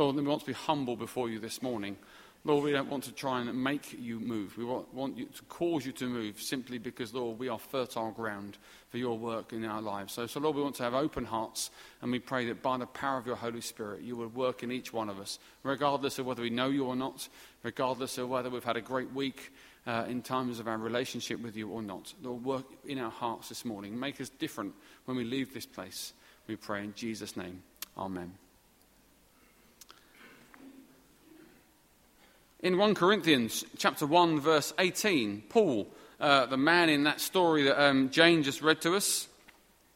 Lord, we want to be humble before you this morning. Lord, we don't want to try and make you move. We want, want you to cause you to move simply because, Lord, we are fertile ground for your work in our lives. So, so, Lord, we want to have open hearts, and we pray that by the power of your Holy Spirit, you would work in each one of us, regardless of whether we know you or not, regardless of whether we've had a great week uh, in terms of our relationship with you or not. Lord, work in our hearts this morning. Make us different when we leave this place. We pray in Jesus' name. Amen. In 1 Corinthians chapter 1, verse 18, Paul, uh, the man in that story that um, Jane just read to us,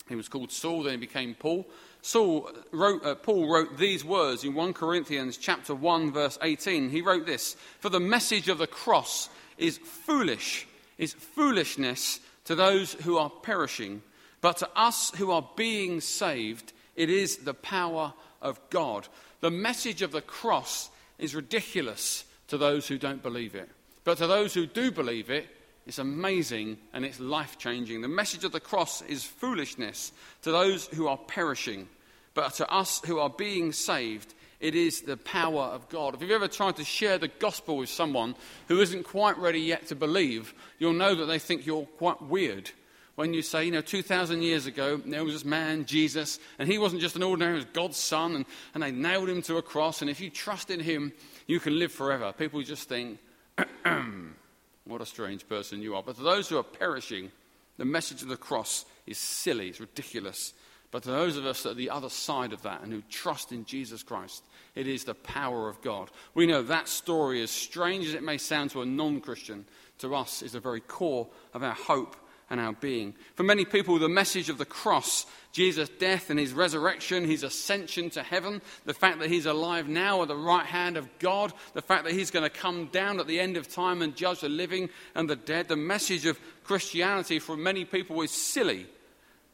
he was called Saul, then he became Paul. Saul wrote, uh, Paul wrote these words in 1 Corinthians chapter 1, verse 18. He wrote this For the message of the cross is foolish, is foolishness to those who are perishing, but to us who are being saved, it is the power of God. The message of the cross is ridiculous to those who don't believe it. But to those who do believe it, it's amazing and it's life changing. The message of the cross is foolishness to those who are perishing, but to us who are being saved, it is the power of God. If you've ever tried to share the gospel with someone who isn't quite ready yet to believe, you'll know that they think you're quite weird. When you say, you know, 2,000 years ago, there was this man, Jesus, and he wasn't just an ordinary, he was God's son, and, and they nailed him to a cross, and if you trust in him, you can live forever. People just think, what a strange person you are. But to those who are perishing, the message of the cross is silly, it's ridiculous. But to those of us at the other side of that and who trust in Jesus Christ, it is the power of God. We know that story, as strange as it may sound to a non Christian, to us is the very core of our hope and our being. For many people, the message of the cross, Jesus' death and his resurrection, his ascension to heaven, the fact that he's alive now at the right hand of God, the fact that he's going to come down at the end of time and judge the living and the dead, the message of Christianity for many people is silly.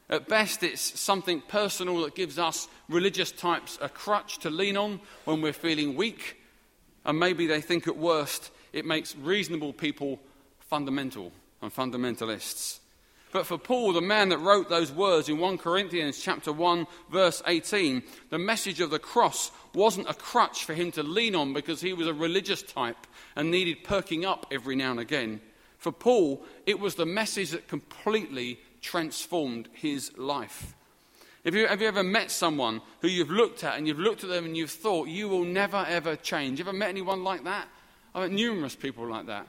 At best, it's something personal that gives us religious types a crutch to lean on when we're feeling weak. And maybe they think at worst it makes reasonable people fundamental and fundamentalists. But for Paul, the man that wrote those words in 1 Corinthians chapter 1 verse 18, the message of the cross wasn't a crutch for him to lean on because he was a religious type and needed perking up every now and again. For Paul, it was the message that completely transformed his life. Have you, have you ever met someone who you've looked at and you've looked at them and you've thought, you will never ever change? You ever met anyone like that? I've met numerous people like that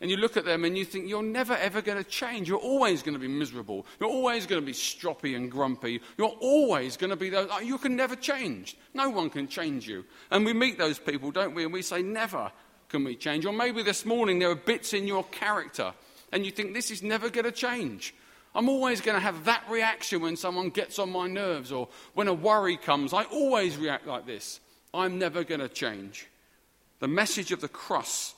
and you look at them and you think, you're never ever going to change. You're always going to be miserable. You're always going to be stroppy and grumpy. You're always going to be those. You can never change. No one can change you. And we meet those people, don't we? And we say, never can we change. Or maybe this morning there are bits in your character and you think, this is never going to change. I'm always going to have that reaction when someone gets on my nerves or when a worry comes. I always react like this. I'm never going to change. The message of the cross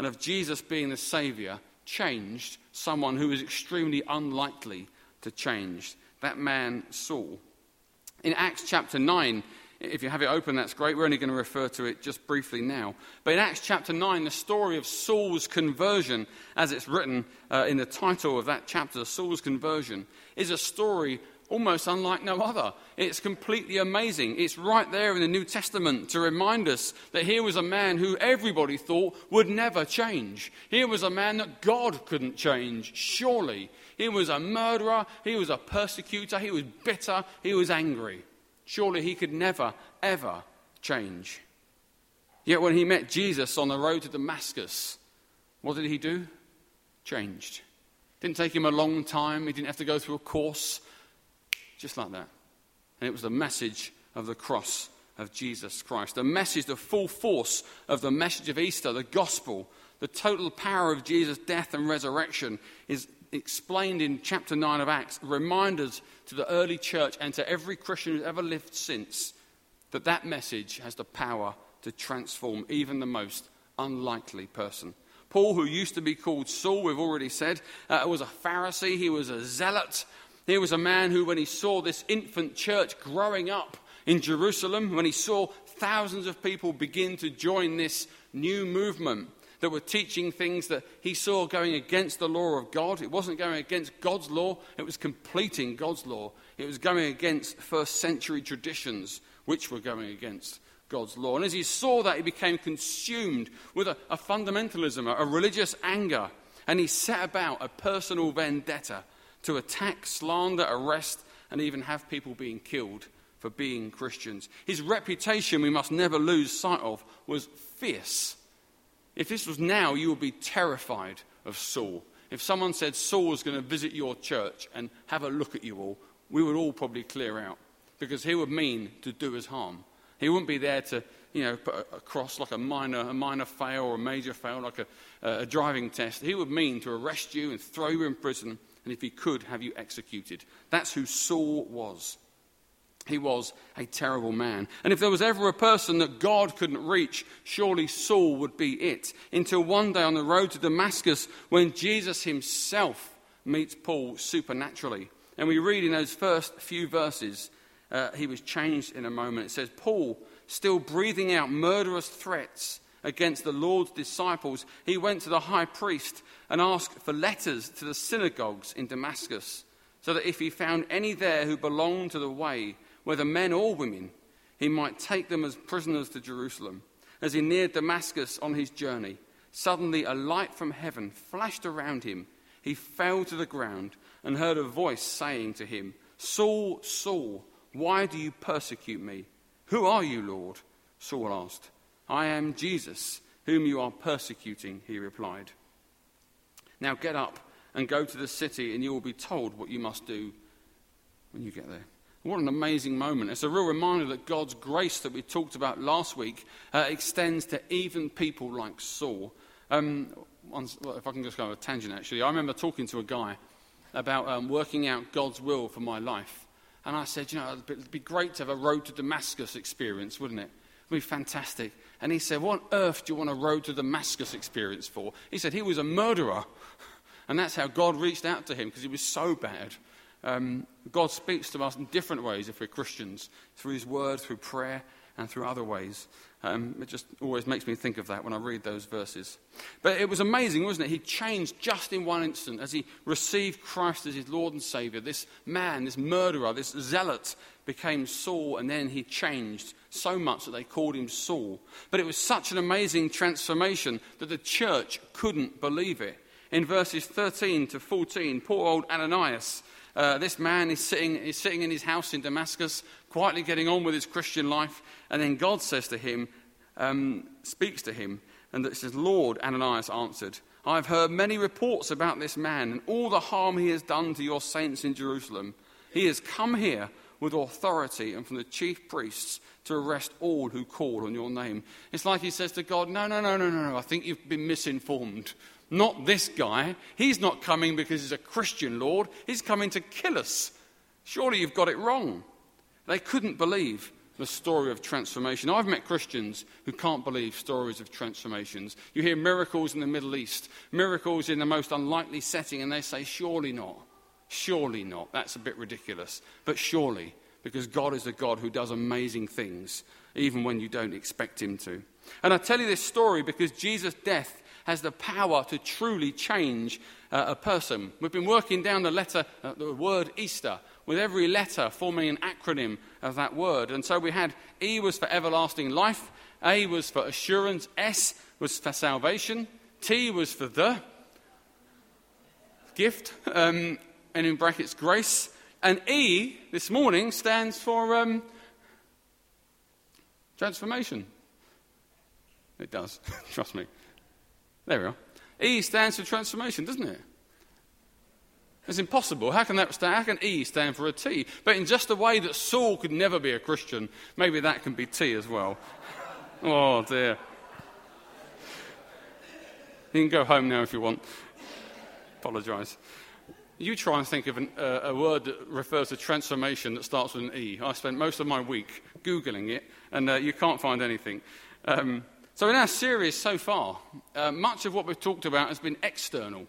and of Jesus being the Saviour changed someone who was extremely unlikely to change. That man, Saul. In Acts chapter 9, if you have it open, that's great. We're only going to refer to it just briefly now. But in Acts chapter 9, the story of Saul's conversion, as it's written uh, in the title of that chapter, Saul's conversion, is a story almost unlike no other. It's completely amazing. It's right there in the New Testament to remind us that here was a man who everybody thought would never change. Here was a man that God couldn't change, surely. He was a murderer, he was a persecutor, he was bitter, he was angry. Surely he could never, ever change. Yet when he met Jesus on the road to Damascus, what did he do? Changed. Didn't take him a long time. He didn't have to go through a course. Just like that. And it was the message of the cross of Jesus Christ. The message, the full force of the message of Easter, the gospel, the total power of Jesus' death and resurrection is explained in chapter 9 of Acts. Reminders to the early church and to every Christian who's ever lived since that that message has the power to transform even the most unlikely person. Paul, who used to be called Saul, we've already said, uh, was a Pharisee. He was a zealot. Here was a man who, when he saw this infant church growing up in Jerusalem, when he saw thousands of people begin to join this new movement that were teaching things that he saw going against the law of God, it wasn't going against God's law, it was completing God's law. It was going against first century traditions, which were going against God's law. And as he saw that, he became consumed with a, a fundamentalism, a, a religious anger, and he set about a personal vendetta to attack, slander, arrest, and even have people being killed for being Christians. His reputation, we must never lose sight of, was fierce. If this was now, you would be terrified of Saul. If someone said Saul was going to visit your church and have a look at you all, we would all probably clear out because he would mean to do us harm. He wouldn't be there to, you know, put a cross like a minor, a minor fail or a major fail, like a, a driving test. He would mean to arrest you and throw you in prison, and if he could, have you executed. That's who Saul was. He was a terrible man. And if there was ever a person that God couldn't reach, surely Saul would be it. Until one day on the road to Damascus, when Jesus himself meets Paul supernaturally. And we read in those first few verses, uh, he was changed in a moment. It says, Paul, still breathing out murderous threats against the Lord's disciples, he went to the high priest and asked for letters to the synagogues in Damascus, so that if he found any there who belonged to the way, whether men or women, he might take them as prisoners to Jerusalem. As he neared Damascus on his journey, suddenly a light from heaven flashed around him. He fell to the ground and heard a voice saying to him, Saul, Saul, why do you persecute me? Who are you, Lord? Saul asked. I am Jesus, whom you are persecuting, he replied. Now get up and go to the city, and you will be told what you must do when you get there. What an amazing moment. It's a real reminder that God's grace that we talked about last week uh, extends to even people like Saul. Um, once, well, if I can just go on a tangent, actually, I remember talking to a guy about um, working out God's will for my life. And I said, you know, it'd be great to have a road to Damascus experience, wouldn't it? It would be fantastic. And he said, What on earth do you want a road to Damascus experience for? He said he was a murderer. And that's how God reached out to him because he was so bad. Um, God speaks to us in different ways if we're Christians through His Word, through prayer, and through other ways. Um, it just always makes me think of that when I read those verses. But it was amazing, wasn't it? He changed just in one instant as he received Christ as his Lord and Savior. This man, this murderer, this zealot became Saul, and then he changed so much that they called him Saul. But it was such an amazing transformation that the church couldn't believe it. In verses 13 to 14, poor old Ananias uh, this man is sitting, is sitting in his house in Damascus, quietly getting on with his Christian life, and then God says to him, um, speaks to him, and says, Lord, Ananias answered, I've heard many reports about this man and all the harm he has done to your saints in Jerusalem. He has come here with authority and from the chief priests to arrest all who call on your name. It's like he says to God, No, no, no, no, no, no. I think you've been misinformed. Not this guy. He's not coming because he's a Christian, Lord. He's coming to kill us. Surely you've got it wrong. They couldn't believe the story of transformation. I've met Christians who can't believe stories of transformations. You hear miracles in the Middle East, miracles in the most unlikely setting, and they say, Surely not. Surely not. That's a bit ridiculous. But surely, because God is a God who does amazing things, even when you don't expect Him to. And I tell you this story because Jesus' death has the power to truly change uh, a person. We've been working down the letter, uh, the word Easter, with every letter forming an acronym of that word. And so we had E was for everlasting life, A was for assurance, S was for salvation, T was for the gift, um, and in brackets, grace. And E this morning stands for um, transformation. It does, trust me. There we are. E stands for transformation, doesn't it? It's impossible. How can that stand? How can E stand for a T? But in just the way that Saul could never be a Christian, maybe that can be T as well. Oh dear. You can go home now if you want. Apologise. You try and think of an, uh, a word that refers to transformation that starts with an E. I spent most of my week Googling it, and uh, you can't find anything. Um, so, in our series so far, uh, much of what we've talked about has been external.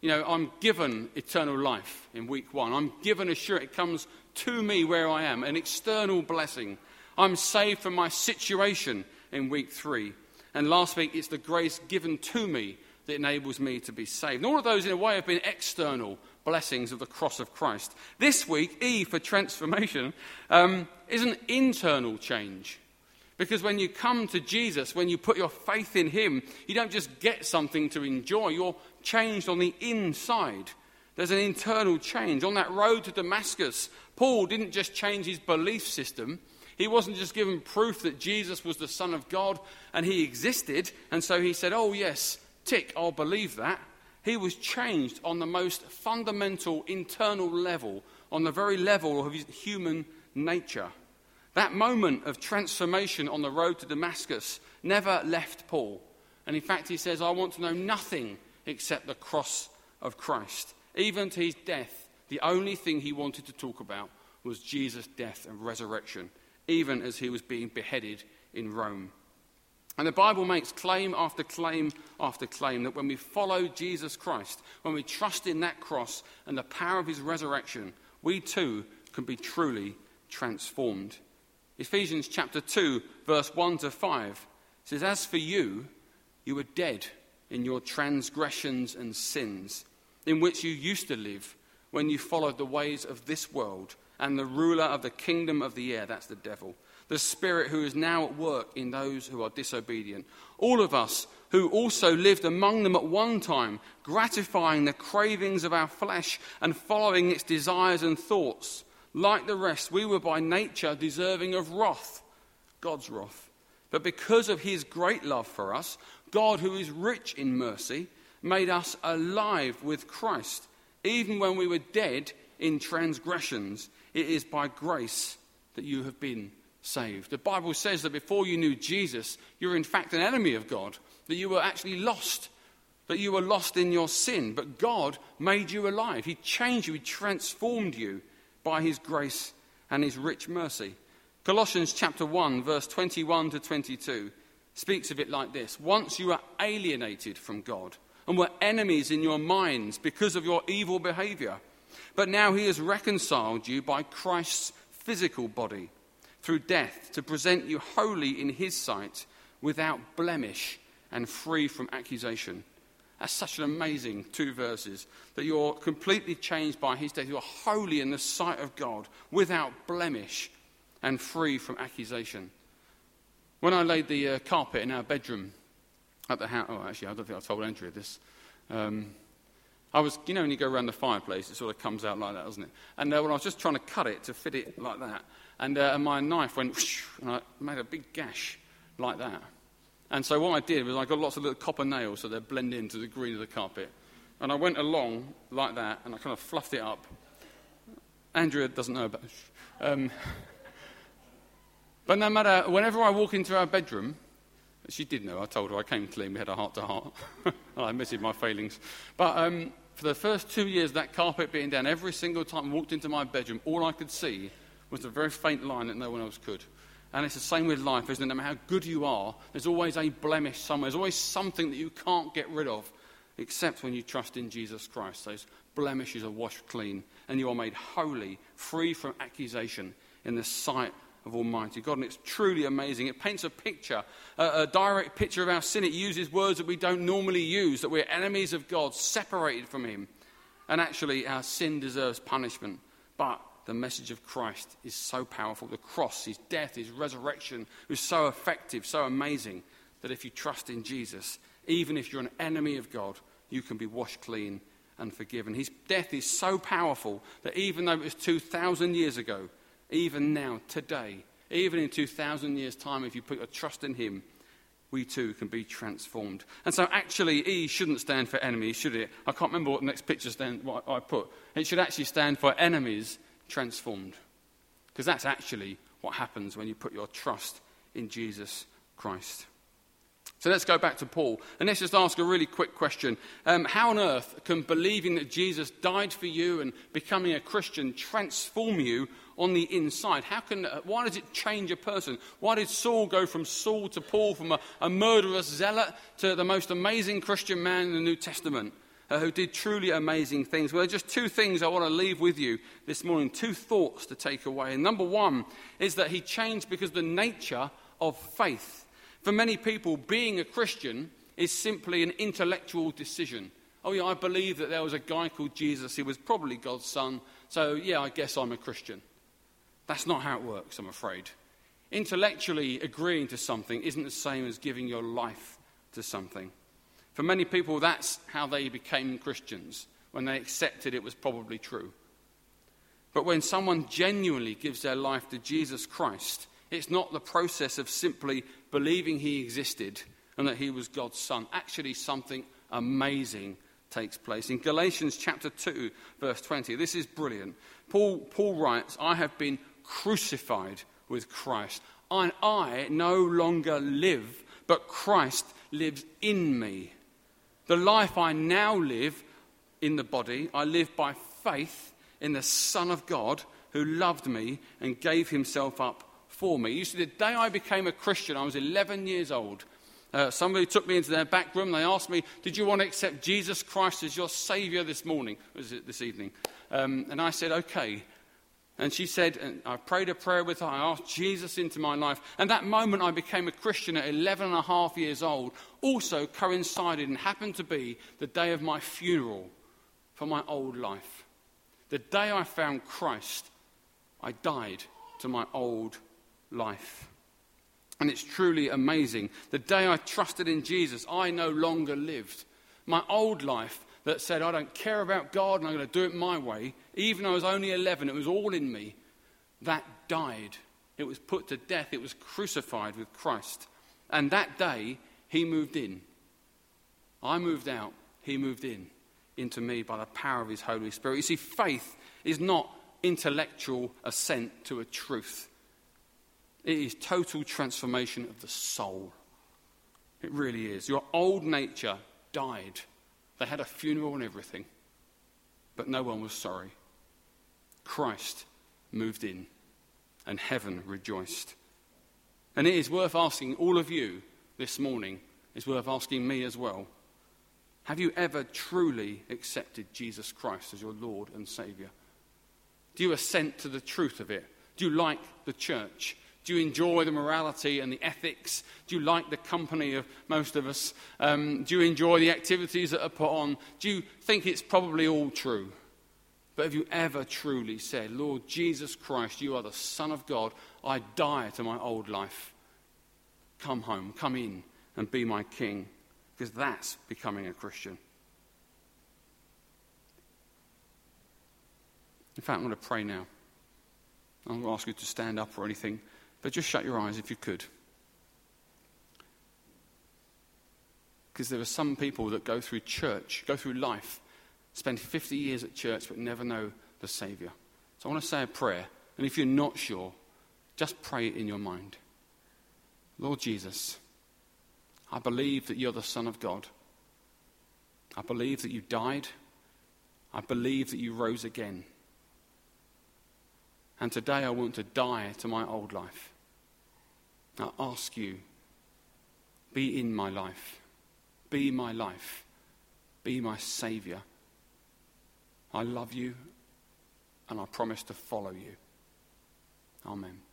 You know, I'm given eternal life in week one. I'm given assurance. It comes to me where I am, an external blessing. I'm saved from my situation in week three. And last week, it's the grace given to me that enables me to be saved. And all of those, in a way, have been external blessings of the cross of Christ. This week, E for transformation, um, is an internal change. Because when you come to Jesus, when you put your faith in Him, you don't just get something to enjoy, you're changed on the inside. There's an internal change. On that road to Damascus, Paul didn't just change his belief system. He wasn't just given proof that Jesus was the Son of God and he existed, and so he said, Oh, yes, tick, I'll believe that. He was changed on the most fundamental internal level, on the very level of his human nature. That moment of transformation on the road to Damascus never left Paul. And in fact, he says, I want to know nothing except the cross of Christ. Even to his death, the only thing he wanted to talk about was Jesus' death and resurrection, even as he was being beheaded in Rome. And the Bible makes claim after claim after claim that when we follow Jesus Christ, when we trust in that cross and the power of his resurrection, we too can be truly transformed. Ephesians chapter 2, verse 1 to 5 says, As for you, you were dead in your transgressions and sins, in which you used to live when you followed the ways of this world and the ruler of the kingdom of the air, that's the devil, the spirit who is now at work in those who are disobedient. All of us who also lived among them at one time, gratifying the cravings of our flesh and following its desires and thoughts. Like the rest, we were by nature deserving of wrath, God's wrath. But because of his great love for us, God, who is rich in mercy, made us alive with Christ. Even when we were dead in transgressions, it is by grace that you have been saved. The Bible says that before you knew Jesus, you were in fact an enemy of God, that you were actually lost, that you were lost in your sin. But God made you alive. He changed you, He transformed you by his grace and his rich mercy. Colossians chapter 1, verse 21 to 22 speaks of it like this Once you were alienated from God and were enemies in your minds because of your evil behavior, but now he has reconciled you by Christ's physical body through death to present you holy in his sight without blemish and free from accusation. That's such an amazing two verses that you're completely changed by his death. You're holy in the sight of God, without blemish and free from accusation. When I laid the uh, carpet in our bedroom at the house, oh, actually, I don't think I told Andrew this. Um, I was, you know, when you go around the fireplace, it sort of comes out like that, doesn't it? And uh, when I was just trying to cut it to fit it like that, and, uh, and my knife went, whoosh, and I made a big gash like that. And so what I did was I got lots of little copper nails so they blend into the green of the carpet. And I went along like that and I kind of fluffed it up. Andrea doesn't know about. Um, but no matter, whenever I walk into our bedroom, she did know, I told her, I came clean, we had a heart to heart. I admitted my failings. But um, for the first two years, that carpet being down, every single time I walked into my bedroom, all I could see was a very faint line that no one else could. And it's the same with life, isn't it? No matter how good you are, there's always a blemish somewhere. There's always something that you can't get rid of, except when you trust in Jesus Christ. Those blemishes are washed clean, and you are made holy, free from accusation in the sight of Almighty God. And it's truly amazing. It paints a picture, a, a direct picture of our sin. It uses words that we don't normally use, that we're enemies of God, separated from Him. And actually, our sin deserves punishment. But the message of Christ is so powerful. The cross, his death, his resurrection is so effective, so amazing, that if you trust in Jesus, even if you're an enemy of God, you can be washed clean and forgiven. His death is so powerful that even though it was 2,000 years ago, even now, today, even in 2,000 years' time, if you put your trust in him, we too can be transformed. And so, actually, E shouldn't stand for enemies, should it? I can't remember what the next picture stand, what I put. It should actually stand for enemies transformed. Because that's actually what happens when you put your trust in Jesus Christ. So let's go back to Paul and let's just ask a really quick question. Um, how on earth can believing that Jesus died for you and becoming a Christian transform you on the inside? How can, uh, why does it change a person? Why did Saul go from Saul to Paul, from a, a murderous zealot to the most amazing Christian man in the New Testament? Uh, who did truly amazing things. Well, just two things I want to leave with you this morning, two thoughts to take away. And number one is that he changed because the nature of faith. For many people, being a Christian is simply an intellectual decision. Oh, yeah, I believe that there was a guy called Jesus. He was probably God's son. So, yeah, I guess I'm a Christian. That's not how it works, I'm afraid. Intellectually agreeing to something isn't the same as giving your life to something. For many people, that's how they became Christians. When they accepted it was probably true. But when someone genuinely gives their life to Jesus Christ, it's not the process of simply believing he existed and that he was God's son. Actually, something amazing takes place. In Galatians chapter 2, verse 20, this is brilliant. Paul, Paul writes, I have been crucified with Christ. I no longer live, but Christ lives in me. The life I now live in the body, I live by faith in the Son of God who loved me and gave himself up for me. You see, the day I became a Christian, I was 11 years old. Uh, somebody took me into their back room. They asked me, Did you want to accept Jesus Christ as your Savior this morning? Was it this evening? Um, and I said, Okay. And she said, and I prayed a prayer with her. I asked Jesus into my life. And that moment I became a Christian at 11 and a half years old also coincided and happened to be the day of my funeral for my old life. The day I found Christ, I died to my old life. And it's truly amazing. The day I trusted in Jesus, I no longer lived. My old life that said, I don't care about God and I'm going to do it my way, even though I was only 11, it was all in me, that died. It was put to death. It was crucified with Christ. And that day, he moved in. I moved out. He moved in into me by the power of his Holy Spirit. You see, faith is not intellectual assent to a truth, it is total transformation of the soul. It really is. Your old nature died. They had a funeral and everything, but no one was sorry. Christ moved in, and heaven rejoiced. And it is worth asking all of you this morning, it's worth asking me as well. Have you ever truly accepted Jesus Christ as your Lord and Saviour? Do you assent to the truth of it? Do you like the church? Do you enjoy the morality and the ethics? Do you like the company of most of us? Um, do you enjoy the activities that are put on? Do you think it's probably all true? But have you ever truly said, Lord Jesus Christ, you are the Son of God. I die to my old life. Come home, come in, and be my King. Because that's becoming a Christian. In fact, I'm going to pray now. I'm going to ask you to stand up or anything. But just shut your eyes if you could. Because there are some people that go through church, go through life, spend 50 years at church, but never know the Saviour. So I want to say a prayer. And if you're not sure, just pray it in your mind. Lord Jesus, I believe that you're the Son of God. I believe that you died. I believe that you rose again. And today I want to die to my old life. I ask you, be in my life. Be my life. Be my Saviour. I love you and I promise to follow you. Amen.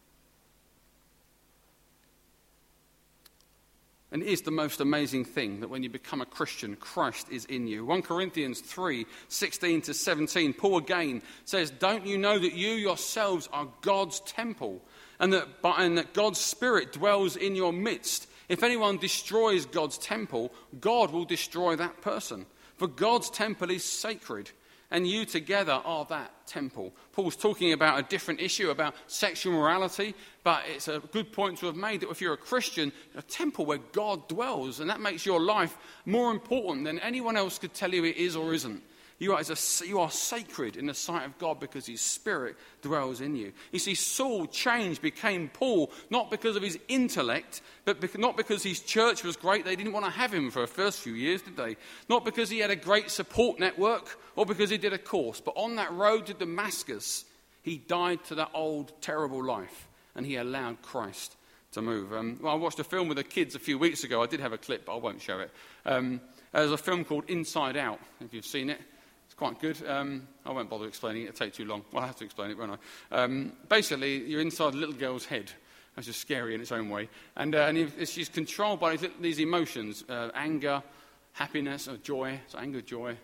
And it is the most amazing thing that when you become a Christian, Christ is in you. 1 Corinthians 3 16 to 17, Paul again says, Don't you know that you yourselves are God's temple? and that, and that God's Spirit dwells in your midst. If anyone destroys God's temple, God will destroy that person. For God's temple is sacred, and you together are that temple. Paul's talking about a different issue about sexual morality, but it's a good point to have made that if you're a Christian, a temple where God dwells, and that makes your life more important than anyone else could tell you it is or isn't. You are, a, you are sacred in the sight of God because His Spirit dwells in you. You see, Saul changed, became Paul, not because of his intellect, but not because his church was great. They didn't want to have him for the first few years, did they? Not because he had a great support network or because he did a course. But on that road to Damascus, he died to that old, terrible life and he allowed Christ to move. Um, well, I watched a film with the kids a few weeks ago. I did have a clip, but I won't show it. Um, there's a film called Inside Out, if you've seen it. Quite good. Um, I won't bother explaining it, it'll take too long. Well, I have to explain it, won't I? Um, basically, you're inside a little girl's head. That's just scary in its own way. And, uh, and she's controlled by these, emotions uh, anger, happiness, or joy. So, anger, joy,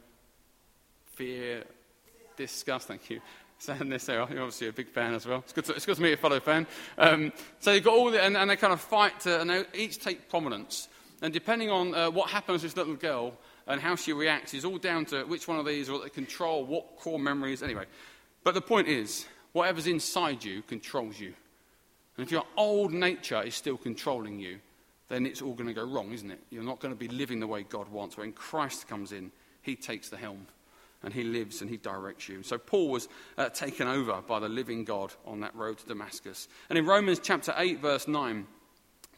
fear, disgust, thank you. Standing there, you're obviously a big fan as well. It's good to, it's good to meet a fellow fan. Um, so you've got all the, and, and, they kind of fight, to, and they each take prominence. And depending on uh, what happens to this little girl and how she reacts, is all down to which one of these will control what core memories. Anyway, but the point is, whatever's inside you controls you. And if your old nature is still controlling you, then it's all going to go wrong, isn't it? You're not going to be living the way God wants. When Christ comes in, he takes the helm and he lives and he directs you. So Paul was uh, taken over by the living God on that road to Damascus. And in Romans chapter 8, verse 9,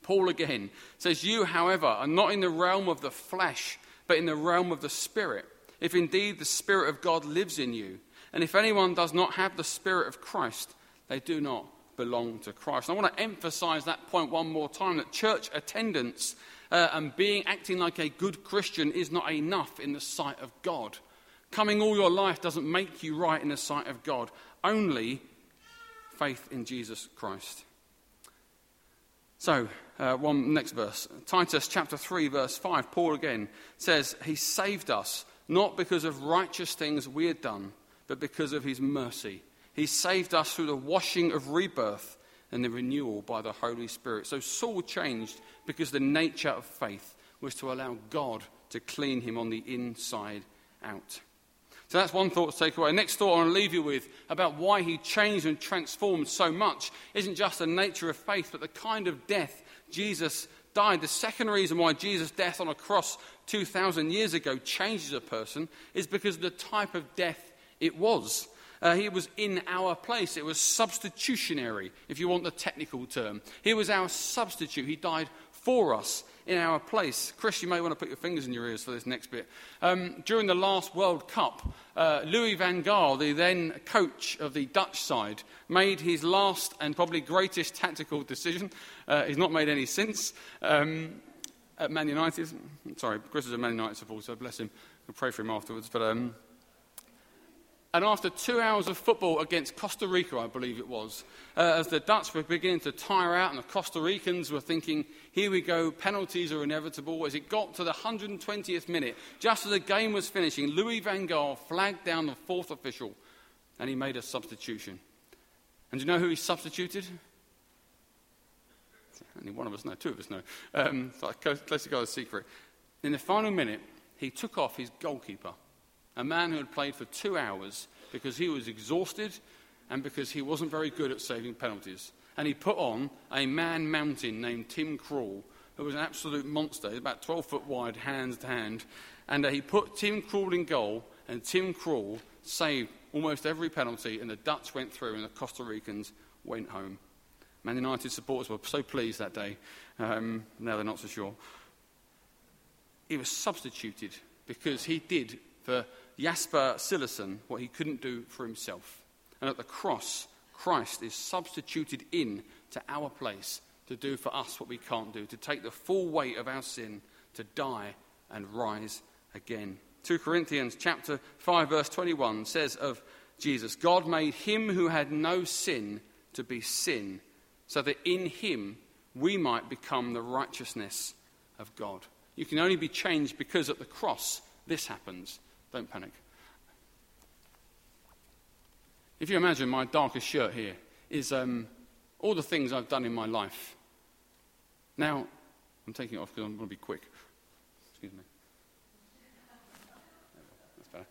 Paul again says, You, however, are not in the realm of the flesh, but in the realm of the Spirit, if indeed the Spirit of God lives in you. And if anyone does not have the Spirit of Christ, they do not belong to Christ. And I want to emphasize that point one more time that church attendance uh, and being acting like a good Christian is not enough in the sight of God. Coming all your life doesn't make you right in the sight of God. Only faith in Jesus Christ. So, uh, one next verse. Titus chapter 3, verse 5, Paul again says, He saved us not because of righteous things we had done, but because of His mercy he saved us through the washing of rebirth and the renewal by the Holy Spirit. So Saul changed because the nature of faith was to allow God to clean him on the inside out. So that's one thought to take away. Next thought I want to leave you with about why he changed and transformed so much isn't just the nature of faith, but the kind of death Jesus died. The second reason why Jesus' death on a cross 2,000 years ago changes a person is because of the type of death it was. Uh, he was in our place. It was substitutionary, if you want the technical term. He was our substitute. He died for us in our place. Chris, you may want to put your fingers in your ears for this next bit. Um, during the last World Cup, uh, Louis van Gaal, the then coach of the Dutch side, made his last and probably greatest tactical decision. Uh, he's not made any since. Um, at Man United, sorry, Chris is a Man United supporter, so bless him. I'll pray for him afterwards. But um, and after two hours of football against Costa Rica, I believe it was, uh, as the Dutch were beginning to tire out and the Costa Ricans were thinking, here we go, penalties are inevitable, as it got to the 120th minute, just as the game was finishing, Louis van Gaal flagged down the fourth official and he made a substitution. And do you know who he substituted? Only one of us know, two of us know. Um, so I close to go a secret. In the final minute, he took off his goalkeeper a man who had played for two hours because he was exhausted and because he wasn't very good at saving penalties. And he put on a man mountain named Tim Krul, who was an absolute monster, about 12 foot wide, hands to hand. And uh, he put Tim Krul in goal, and Tim Krul saved almost every penalty, and the Dutch went through, and the Costa Ricans went home. Man United supporters were so pleased that day. Um, now they're not so sure. He was substituted because he did for Jasper Cillessen what he couldn't do for himself. And at the cross, Christ is substituted in to our place to do for us what we can't do, to take the full weight of our sin, to die and rise again. 2 Corinthians chapter 5 verse 21 says of Jesus, God made him who had no sin to be sin, so that in him we might become the righteousness of God. You can only be changed because at the cross this happens. Don't panic. If you imagine my darkest shirt here is um, all the things I've done in my life. Now, I'm taking it off because I'm going to be quick. Excuse me. That's better.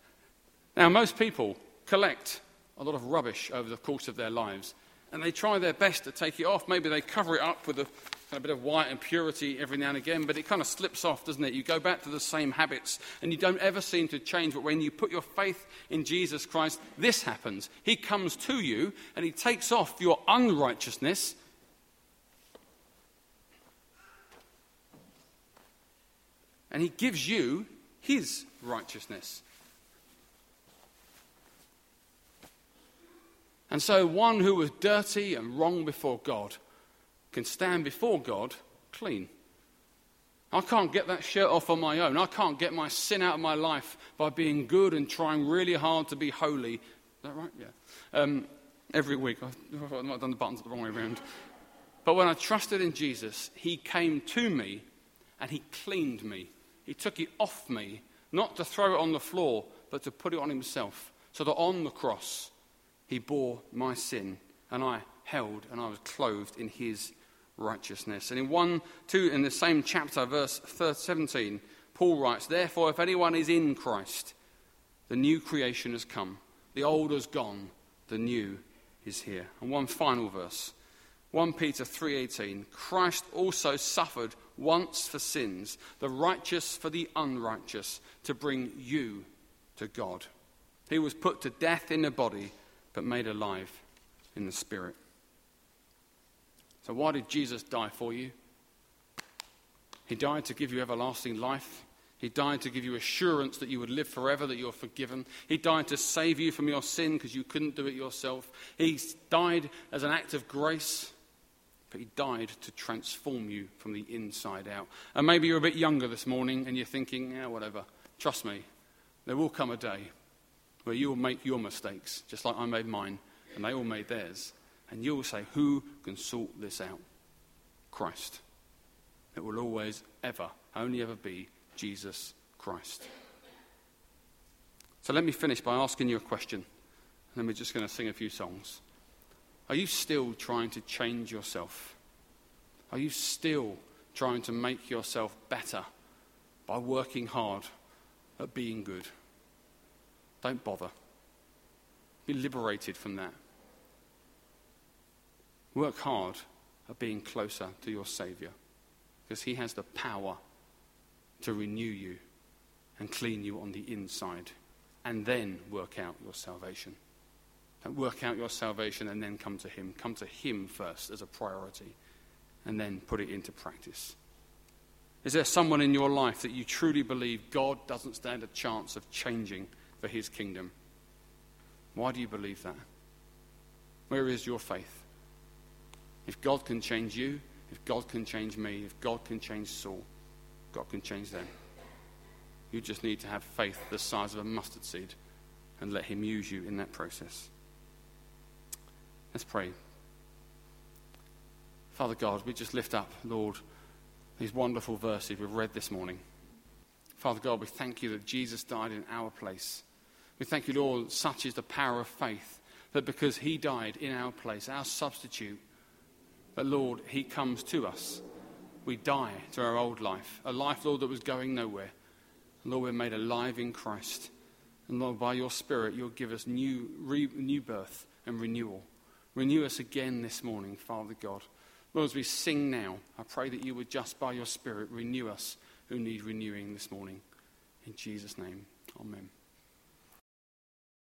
Now, most people collect a lot of rubbish over the course of their lives, and they try their best to take it off. Maybe they cover it up with a a bit of white and purity every now and again, but it kind of slips off, doesn't it? You go back to the same habits and you don't ever seem to change. But when you put your faith in Jesus Christ, this happens. He comes to you and he takes off your unrighteousness. And he gives you his righteousness. And so, one who was dirty and wrong before God can stand before God clean. I can't get that shirt off on my own. I can't get my sin out of my life by being good and trying really hard to be holy. Is that right? Yeah. Um, every week. I, I might have done the buttons the wrong way around. But when I trusted in Jesus, He came to me and He cleaned me. He took it off me, not to throw it on the floor, but to put it on Himself. So that on the cross, He bore my sin, and I held and I was clothed in his righteousness. And in 1, 2, in the same chapter, verse 17, Paul writes, Therefore, if anyone is in Christ, the new creation has come. The old has gone, the new is here. And one final verse. 1 Peter 3:18 Christ also suffered once for sins the righteous for the unrighteous to bring you to God. He was put to death in the body but made alive in the spirit. Why did Jesus die for you? He died to give you everlasting life. He died to give you assurance that you would live forever, that you're forgiven. He died to save you from your sin because you couldn't do it yourself. He died as an act of grace, but He died to transform you from the inside out. And maybe you're a bit younger this morning and you're thinking, yeah, whatever. Trust me, there will come a day where you will make your mistakes, just like I made mine, and they all made theirs. And you will say, Who can sort this out? Christ. It will always, ever, only ever be Jesus Christ. So let me finish by asking you a question. And then we're just going to sing a few songs. Are you still trying to change yourself? Are you still trying to make yourself better by working hard at being good? Don't bother. Be liberated from that. Work hard at being closer to your Saviour because He has the power to renew you and clean you on the inside and then work out your salvation. Don't work out your salvation and then come to Him. Come to Him first as a priority and then put it into practice. Is there someone in your life that you truly believe God doesn't stand a chance of changing for His kingdom? Why do you believe that? Where is your faith? If God can change you, if God can change me, if God can change Saul, God can change them. You just need to have faith the size of a mustard seed and let Him use you in that process. Let's pray. Father God, we just lift up, Lord, these wonderful verses we've read this morning. Father God, we thank you that Jesus died in our place. We thank you, Lord, such is the power of faith that because He died in our place, our substitute, that, Lord, He comes to us we die to our old life, a life, Lord, that was going nowhere. Lord, we're made alive in Christ. And Lord, by your Spirit, you'll give us new, re, new birth and renewal. Renew us again this morning, Father God. Lord, as we sing now, I pray that you would just by your Spirit renew us who need renewing this morning. In Jesus' name, amen.